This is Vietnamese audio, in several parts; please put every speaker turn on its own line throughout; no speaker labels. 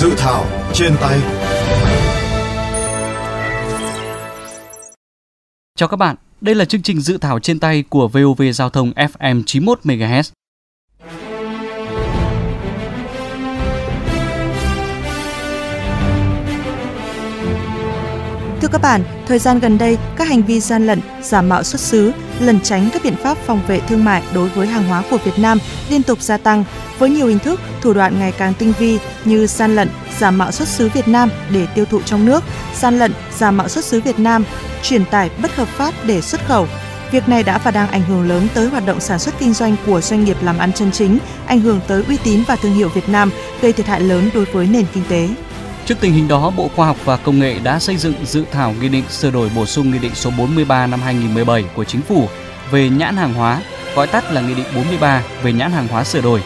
Dự thảo trên tay
Chào các bạn, đây là chương trình dự thảo trên tay của VOV Giao thông FM 91 MHz.
Các bạn, thời gian gần đây, các hành vi gian lận, giả mạo xuất xứ, lẩn tránh các biện pháp phòng vệ thương mại đối với hàng hóa của Việt Nam liên tục gia tăng với nhiều hình thức, thủ đoạn ngày càng tinh vi như gian lận, giả mạo xuất xứ Việt Nam để tiêu thụ trong nước, gian lận, giả mạo xuất xứ Việt Nam, truyền tải bất hợp pháp để xuất khẩu. Việc này đã và đang ảnh hưởng lớn tới hoạt động sản xuất kinh doanh của doanh nghiệp làm ăn chân chính, ảnh hưởng tới uy tín và thương hiệu Việt Nam, gây thiệt hại lớn đối với nền kinh tế.
Trước tình hình đó, Bộ Khoa học và Công nghệ đã xây dựng dự thảo nghị định sửa đổi bổ sung nghị định số 43 năm 2017 của Chính phủ về nhãn hàng hóa, gọi tắt là nghị định 43 về nhãn hàng hóa sửa đổi.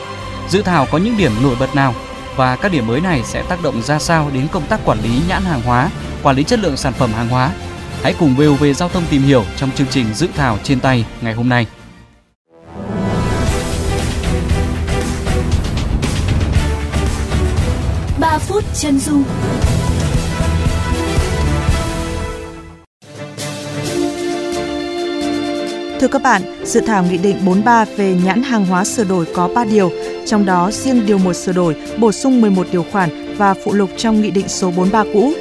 Dự thảo có những điểm nổi bật nào và các điểm mới này sẽ tác động ra sao đến công tác quản lý nhãn hàng hóa, quản lý chất lượng sản phẩm hàng hóa? Hãy cùng VOV Giao thông tìm hiểu trong chương trình dự thảo trên tay ngày hôm nay.
Chân dung.
Thưa các bạn, dự thảo Nghị định 43 về nhãn hàng hóa sửa đổi có 3 điều, trong đó riêng điều 1 sửa đổi bổ sung 11 điều khoản và phụ lục trong Nghị định số 43 cũ.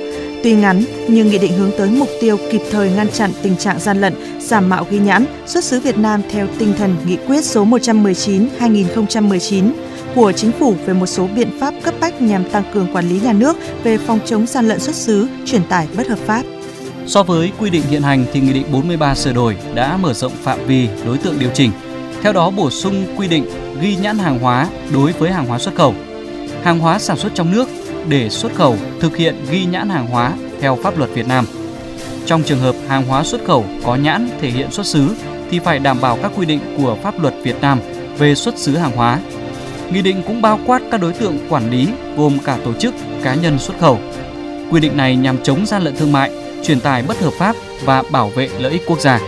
Tuy ngắn, nhưng nghị định hướng tới mục tiêu kịp thời ngăn chặn tình trạng gian lận, giả mạo ghi nhãn, xuất xứ Việt Nam theo tinh thần nghị quyết số 119-2019 của Chính phủ về một số biện pháp cấp bách nhằm tăng cường quản lý nhà nước về phòng chống gian lận xuất xứ, truyền tải bất hợp pháp.
So với quy định hiện hành thì Nghị định 43 sửa đổi đã mở rộng phạm vi đối tượng điều chỉnh. Theo đó bổ sung quy định ghi nhãn hàng hóa đối với hàng hóa xuất khẩu. Hàng hóa sản xuất trong nước để xuất khẩu thực hiện ghi nhãn hàng hóa theo pháp luật Việt Nam. Trong trường hợp hàng hóa xuất khẩu có nhãn thể hiện xuất xứ thì phải đảm bảo các quy định của pháp luật Việt Nam về xuất xứ hàng hóa. Nghị định cũng bao quát các đối tượng quản lý gồm cả tổ chức, cá nhân xuất khẩu. Quy định này nhằm chống gian lận thương mại, truyền tải bất hợp pháp và bảo vệ lợi ích quốc gia.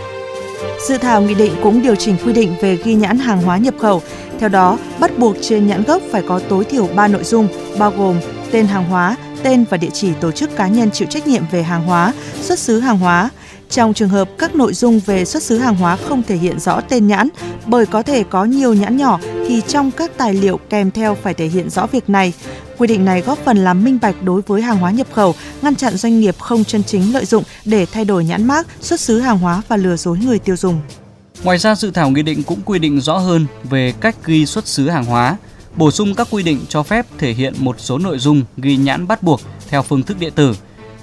Dự thảo nghị định cũng điều chỉnh quy định về ghi nhãn hàng hóa nhập khẩu. Theo đó, bắt buộc trên nhãn gốc phải có tối thiểu 3 nội dung, bao gồm tên hàng hóa, tên và địa chỉ tổ chức cá nhân chịu trách nhiệm về hàng hóa, xuất xứ hàng hóa. Trong trường hợp các nội dung về xuất xứ hàng hóa không thể hiện rõ tên nhãn, bởi có thể có nhiều nhãn nhỏ thì trong các tài liệu kèm theo phải thể hiện rõ việc này. Quy định này góp phần làm minh bạch đối với hàng hóa nhập khẩu, ngăn chặn doanh nghiệp không chân chính lợi dụng để thay đổi nhãn mác, xuất xứ hàng hóa và lừa dối người tiêu dùng.
Ngoài ra, dự thảo nghị định cũng quy định rõ hơn về cách ghi xuất xứ hàng hóa, bổ sung các quy định cho phép thể hiện một số nội dung ghi nhãn bắt buộc theo phương thức điện tử.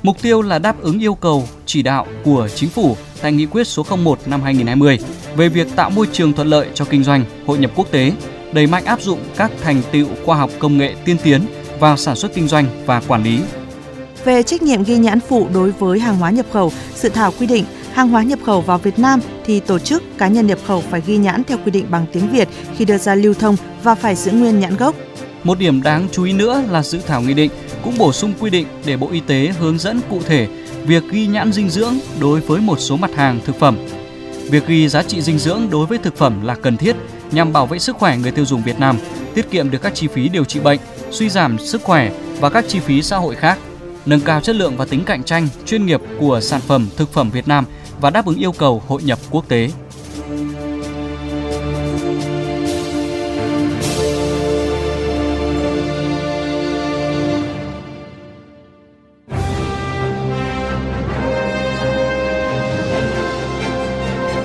Mục tiêu là đáp ứng yêu cầu chỉ đạo của chính phủ tại nghị quyết số 01 năm 2020 về việc tạo môi trường thuận lợi cho kinh doanh, hội nhập quốc tế, đẩy mạnh áp dụng các thành tựu khoa học công nghệ tiên tiến vào sản xuất kinh doanh và quản lý.
Về trách nhiệm ghi nhãn phụ đối với hàng hóa nhập khẩu, dự thảo quy định hàng hóa nhập khẩu vào Việt Nam thì tổ chức cá nhân nhập khẩu phải ghi nhãn theo quy định bằng tiếng Việt khi đưa ra lưu thông và phải giữ nguyên nhãn gốc.
Một điểm đáng chú ý nữa là dự thảo nghị định cũng bổ sung quy định để Bộ Y tế hướng dẫn cụ thể việc ghi nhãn dinh dưỡng đối với một số mặt hàng thực phẩm. Việc ghi giá trị dinh dưỡng đối với thực phẩm là cần thiết nhằm bảo vệ sức khỏe người tiêu dùng Việt Nam, tiết kiệm được các chi phí điều trị bệnh, suy giảm sức khỏe và các chi phí xã hội khác, nâng cao chất lượng và tính cạnh tranh, chuyên nghiệp của sản phẩm thực phẩm Việt Nam và đáp ứng yêu cầu hội nhập quốc tế.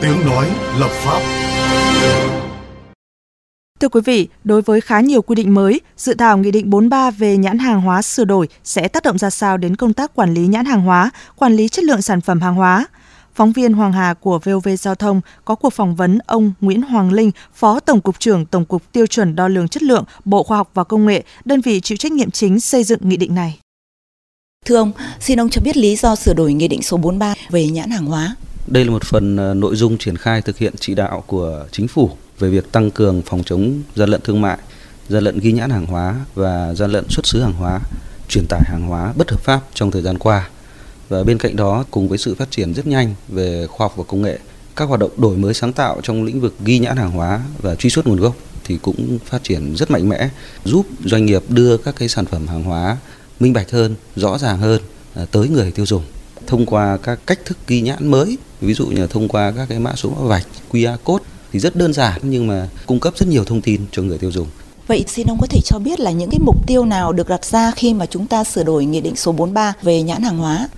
Tiếng nói lập pháp
Thưa quý vị, đối với khá nhiều quy định mới, dự thảo Nghị định 43 về nhãn hàng hóa sửa đổi sẽ tác động ra sao đến công tác quản lý nhãn hàng hóa, quản lý chất lượng sản phẩm hàng hóa? Phóng viên Hoàng Hà của VOV Giao thông có cuộc phỏng vấn ông Nguyễn Hoàng Linh, Phó Tổng cục trưởng Tổng cục Tiêu chuẩn Đo lường Chất lượng, Bộ Khoa học và Công nghệ, đơn vị chịu trách nhiệm chính xây dựng nghị định này.
Thưa ông, xin ông cho biết lý do sửa đổi Nghị định số 43 về nhãn hàng hóa.
Đây là một phần ờ, nội dung triển khai thực hiện chỉ đạo của chính phủ về việc tăng cường phòng chống gian lận thương mại, gian lận ghi nhãn hàng hóa và gian lận xuất xứ hàng hóa, truyền tải hàng hóa bất hợp pháp trong thời gian qua. Và bên cạnh đó, cùng với sự phát triển rất nhanh về khoa học và công nghệ, các hoạt động đổi mới sáng tạo trong lĩnh vực ghi nhãn hàng hóa và truy xuất nguồn gốc thì cũng phát triển rất mạnh mẽ, giúp doanh nghiệp đưa các cái sản phẩm hàng hóa minh bạch hơn, rõ ràng hơn ờ, tới người tiêu dùng thông qua các cách thức ghi nhãn mới, ví dụ như là thông qua các cái mã số mã vạch, QR code thì rất đơn giản nhưng mà cung cấp rất nhiều thông tin cho người tiêu dùng.
Vậy xin ông có thể cho biết là những cái mục tiêu nào được đặt ra khi mà chúng ta sửa đổi Nghị định số 43 về nhãn hàng hóa?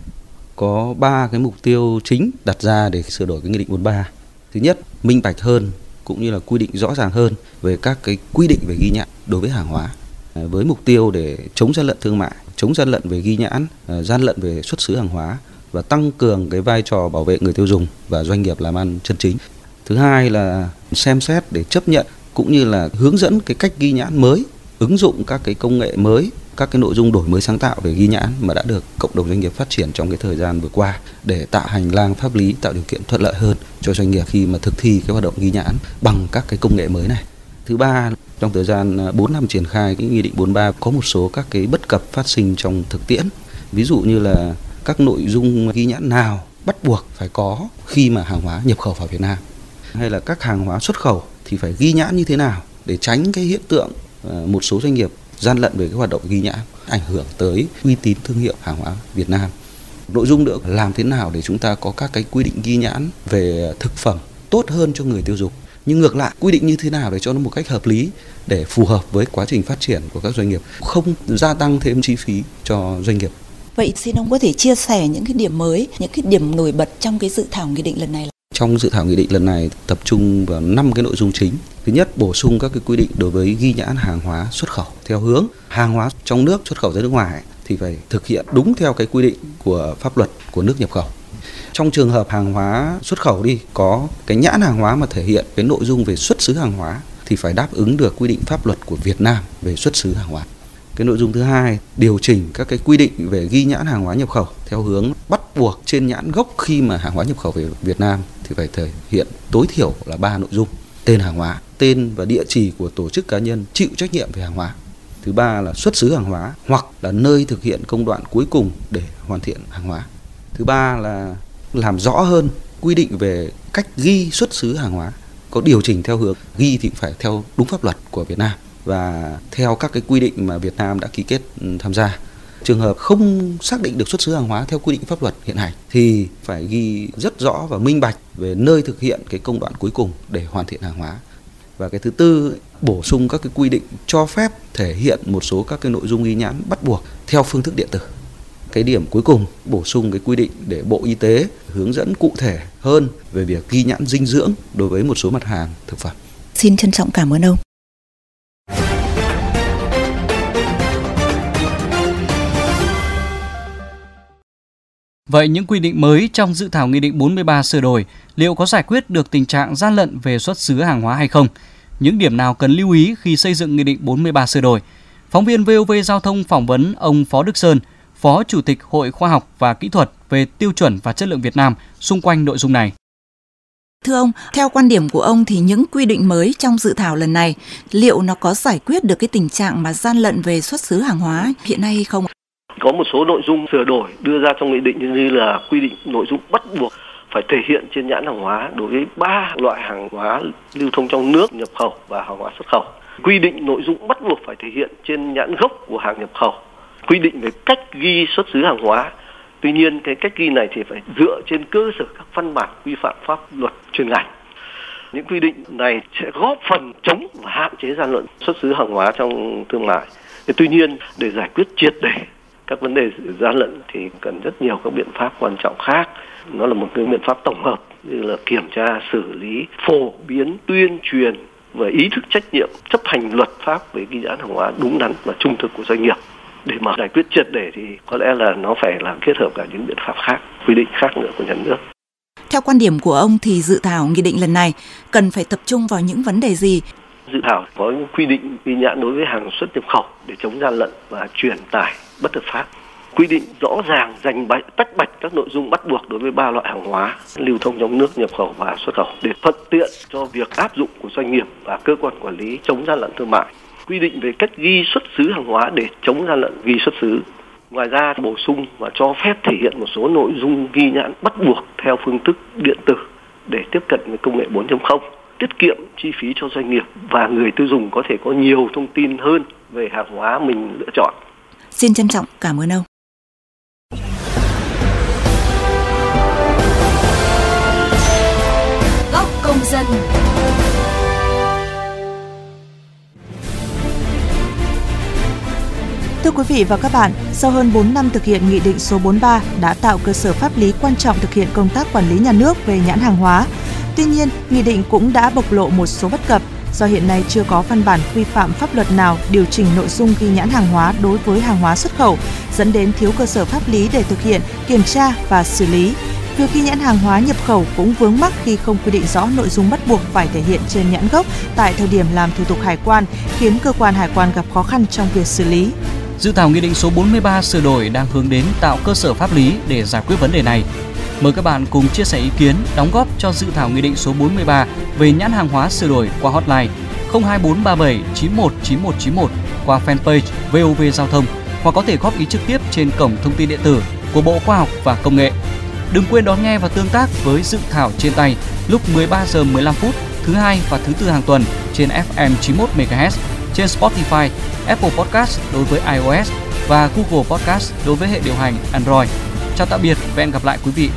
Có 3 cái mục tiêu chính đặt ra để sửa đổi cái Nghị định 43. Thứ nhất, minh bạch hơn cũng như là quy định rõ ràng hơn về các cái quy định về ghi nhãn đối với hàng hóa với mục tiêu để chống gian lận thương mại, chống gian lận về ghi nhãn, à, gian lận về xuất xứ hàng hóa và tăng cường cái vai trò bảo vệ người tiêu dùng và doanh nghiệp làm ăn chân chính. Thứ hai là xem xét để chấp nhận cũng như là hướng dẫn cái cách ghi nhãn mới, ứng dụng các cái công nghệ mới, các cái nội dung đổi mới sáng tạo về ghi nhãn mà đã được cộng đồng doanh nghiệp phát triển trong cái thời gian vừa qua để tạo hành lang pháp lý, tạo điều kiện thuận lợi hơn cho doanh nghiệp khi mà thực thi cái hoạt động ghi nhãn bằng các cái công nghệ mới này. Thứ ba, trong thời gian à, 4 năm triển khai cái nghị định 43 có một số các cái bất cập phát sinh trong thực tiễn. Ví dụ như là các nội dung ghi nhãn nào bắt buộc phải có khi mà hàng hóa nhập khẩu vào Việt Nam hay là các hàng hóa xuất khẩu thì phải ghi nhãn như thế nào để tránh cái hiện tượng ờ, một số doanh nghiệp gian lận về cái hoạt động ghi nhãn ảnh hưởng tới uy tín thương hiệu hàng hóa Việt Nam. Nội dung nữa làm thế nào để chúng ta có các cái quy định ghi nhãn về thực phẩm tốt hơn cho người tiêu dùng. Nhưng ngược lại, quy định như thế nào để cho nó một cách hợp lý để phù hợp với quá trình phát triển của các doanh nghiệp, không gia tăng thêm chi phí cho doanh nghiệp.
Vậy xin ông có thể chia sẻ những cái điểm mới, những cái điểm nổi bật trong cái dự thảo nghị định lần này là
trong dự thảo nghị định lần này tập trung vào 5 cái nội dung chính. Thứ nhất, bổ sung các cái quy định đối với ghi nhãn hàng hóa xuất khẩu theo hướng hàng hóa trong nước xuất khẩu ra nước ngoài thì phải thực hiện đúng theo cái quy định của pháp luật của nước nhập khẩu. Trong trường hợp hàng hóa xuất khẩu đi có cái nhãn hàng hóa mà thể hiện cái nội dung về xuất xứ hàng hóa thì phải đáp ứng được quy định pháp luật của Việt Nam về xuất xứ hàng hóa. Cái nội dung thứ hai, điều chỉnh các cái quy định về ghi nhãn hàng hóa nhập khẩu theo hướng bắt buộc trên nhãn gốc khi mà hàng hóa nhập khẩu về Việt Nam thì phải thể hiện tối thiểu là ba nội dung: tên hàng hóa, tên và địa chỉ của tổ chức cá nhân chịu trách nhiệm về hàng hóa. Thứ ba là xuất xứ hàng hóa hoặc là nơi thực hiện công đoạn cuối cùng để hoàn thiện hàng hóa. Thứ ba là làm rõ hơn quy định về cách ghi xuất xứ hàng hóa có điều chỉnh theo hướng ghi thì phải theo đúng pháp luật của Việt Nam và theo các cái quy định mà Việt Nam đã ký kết ừ, tham gia. Trường hợp không xác định được xuất xứ hàng hóa theo quy định pháp luật hiện hành thì phải ghi rất rõ và minh bạch về nơi thực hiện cái công đoạn cuối cùng để hoàn thiện hàng hóa. Và cái thứ tư, bổ sung các cái quy định cho phép thể hiện một số các cái nội dung ghi nhãn bắt buộc theo phương thức điện tử. Cái điểm cuối cùng, bổ sung cái quy định để Bộ Y tế hướng dẫn cụ thể hơn về việc ghi nhãn dinh dưỡng đối với một số mặt hàng thực phẩm.
Xin trân trọng cảm ơn ông.
Vậy những quy định mới trong dự thảo Nghị định 43 sửa đổi liệu có giải quyết được tình trạng gian lận về xuất xứ hàng hóa hay không? Những điểm nào cần lưu ý khi xây dựng Nghị định 43 sửa đổi? Phóng viên VOV Giao thông phỏng vấn ông Phó Đức Sơn, Phó Chủ tịch Hội Khoa học và Kỹ thuật về tiêu chuẩn và chất lượng Việt Nam xung quanh nội dung này.
Thưa ông, theo quan điểm của ông thì những quy định mới trong dự thảo lần này liệu nó có giải quyết được cái tình trạng mà gian lận về xuất xứ hàng hóa hiện nay hay không?
Có một số nội dung sửa đổi đưa ra trong nghị định như là quy định nội dung bắt buộc phải thể hiện trên nhãn hàng hóa đối với ba loại hàng hóa lưu thông trong nước, nhập khẩu và hàng hóa xuất khẩu. Quy định nội dung bắt buộc phải thể hiện trên nhãn gốc của hàng nhập khẩu. Quy định về cách ghi xuất xứ hàng hóa. Tuy nhiên cái cách ghi này thì phải dựa trên cơ sở các văn bản quy phạm pháp luật chuyên ngành. Những quy định này sẽ góp phần chống và hạn chế gian lận xuất xứ hàng hóa trong thương mại. Tuy nhiên để giải quyết triệt để các vấn đề gian lận thì cần rất nhiều các biện pháp quan trọng khác. Nó là một cái biện pháp tổng hợp như là kiểm tra, xử lý, phổ biến, tuyên truyền và ý thức trách nhiệm, chấp hành luật pháp về ghi nhãn hàng hóa đúng đắn và trung thực của doanh nghiệp. Để mà giải quyết triệt để thì có lẽ là nó phải là kết hợp cả những biện pháp khác, quy định khác nữa của nhà nước.
Theo quan điểm của ông thì dự thảo nghị định lần này cần phải tập trung vào những vấn đề gì?
Dự thảo có những quy định ghi nhãn đối với hàng xuất nhập khẩu để chống gian lận và truyền tải bất hợp pháp. Quy định rõ ràng dành bạch, tách bạch các nội dung bắt buộc đối với ba loại hàng hóa lưu thông trong nước nhập khẩu và xuất khẩu để thuận tiện cho việc áp dụng của doanh nghiệp và cơ quan quản lý chống gian lận thương mại. Quy định về cách ghi xuất xứ hàng hóa để chống gian lận ghi xuất xứ. Ngoài ra bổ sung và cho phép thể hiện một số nội dung ghi nhãn bắt buộc theo phương thức điện tử để tiếp cận với công nghệ 4.0 tiết kiệm chi phí cho doanh nghiệp và người tiêu dùng có thể có nhiều thông tin hơn về hàng hóa mình lựa chọn
Xin trân trọng cảm ơn ông.
Góc công dân.
Thưa quý vị và các bạn, sau hơn 4 năm thực hiện Nghị định số 43 đã tạo cơ sở pháp lý quan trọng thực hiện công tác quản lý nhà nước về nhãn hàng hóa. Tuy nhiên, Nghị định cũng đã bộc lộ một số bất cập do hiện nay chưa có văn bản quy phạm pháp luật nào điều chỉnh nội dung ghi nhãn hàng hóa đối với hàng hóa xuất khẩu, dẫn đến thiếu cơ sở pháp lý để thực hiện, kiểm tra và xử lý. Việc ghi nhãn hàng hóa nhập khẩu cũng vướng mắc khi không quy định rõ nội dung bắt buộc phải thể hiện trên nhãn gốc tại thời điểm làm thủ tục hải quan, khiến cơ quan hải quan gặp khó khăn trong việc xử lý.
Dự thảo Nghị định số 43 sửa đổi đang hướng đến tạo cơ sở pháp lý để giải quyết vấn đề này. Mời các bạn cùng chia sẻ ý kiến, đóng góp cho dự thảo Nghị định số 43 về nhãn hàng hóa sửa đổi qua hotline 02437 919191 qua fanpage VOV Giao thông hoặc có thể góp ý trực tiếp trên cổng thông tin điện tử của Bộ Khoa học và Công nghệ. Đừng quên đón nghe và tương tác với dự thảo trên tay lúc 13 giờ 15 phút thứ hai và thứ tư hàng tuần trên FM 91 MHz trên Spotify, Apple Podcast đối với iOS và Google Podcast đối với hệ điều hành Android. Chào tạm biệt và hẹn gặp lại quý vị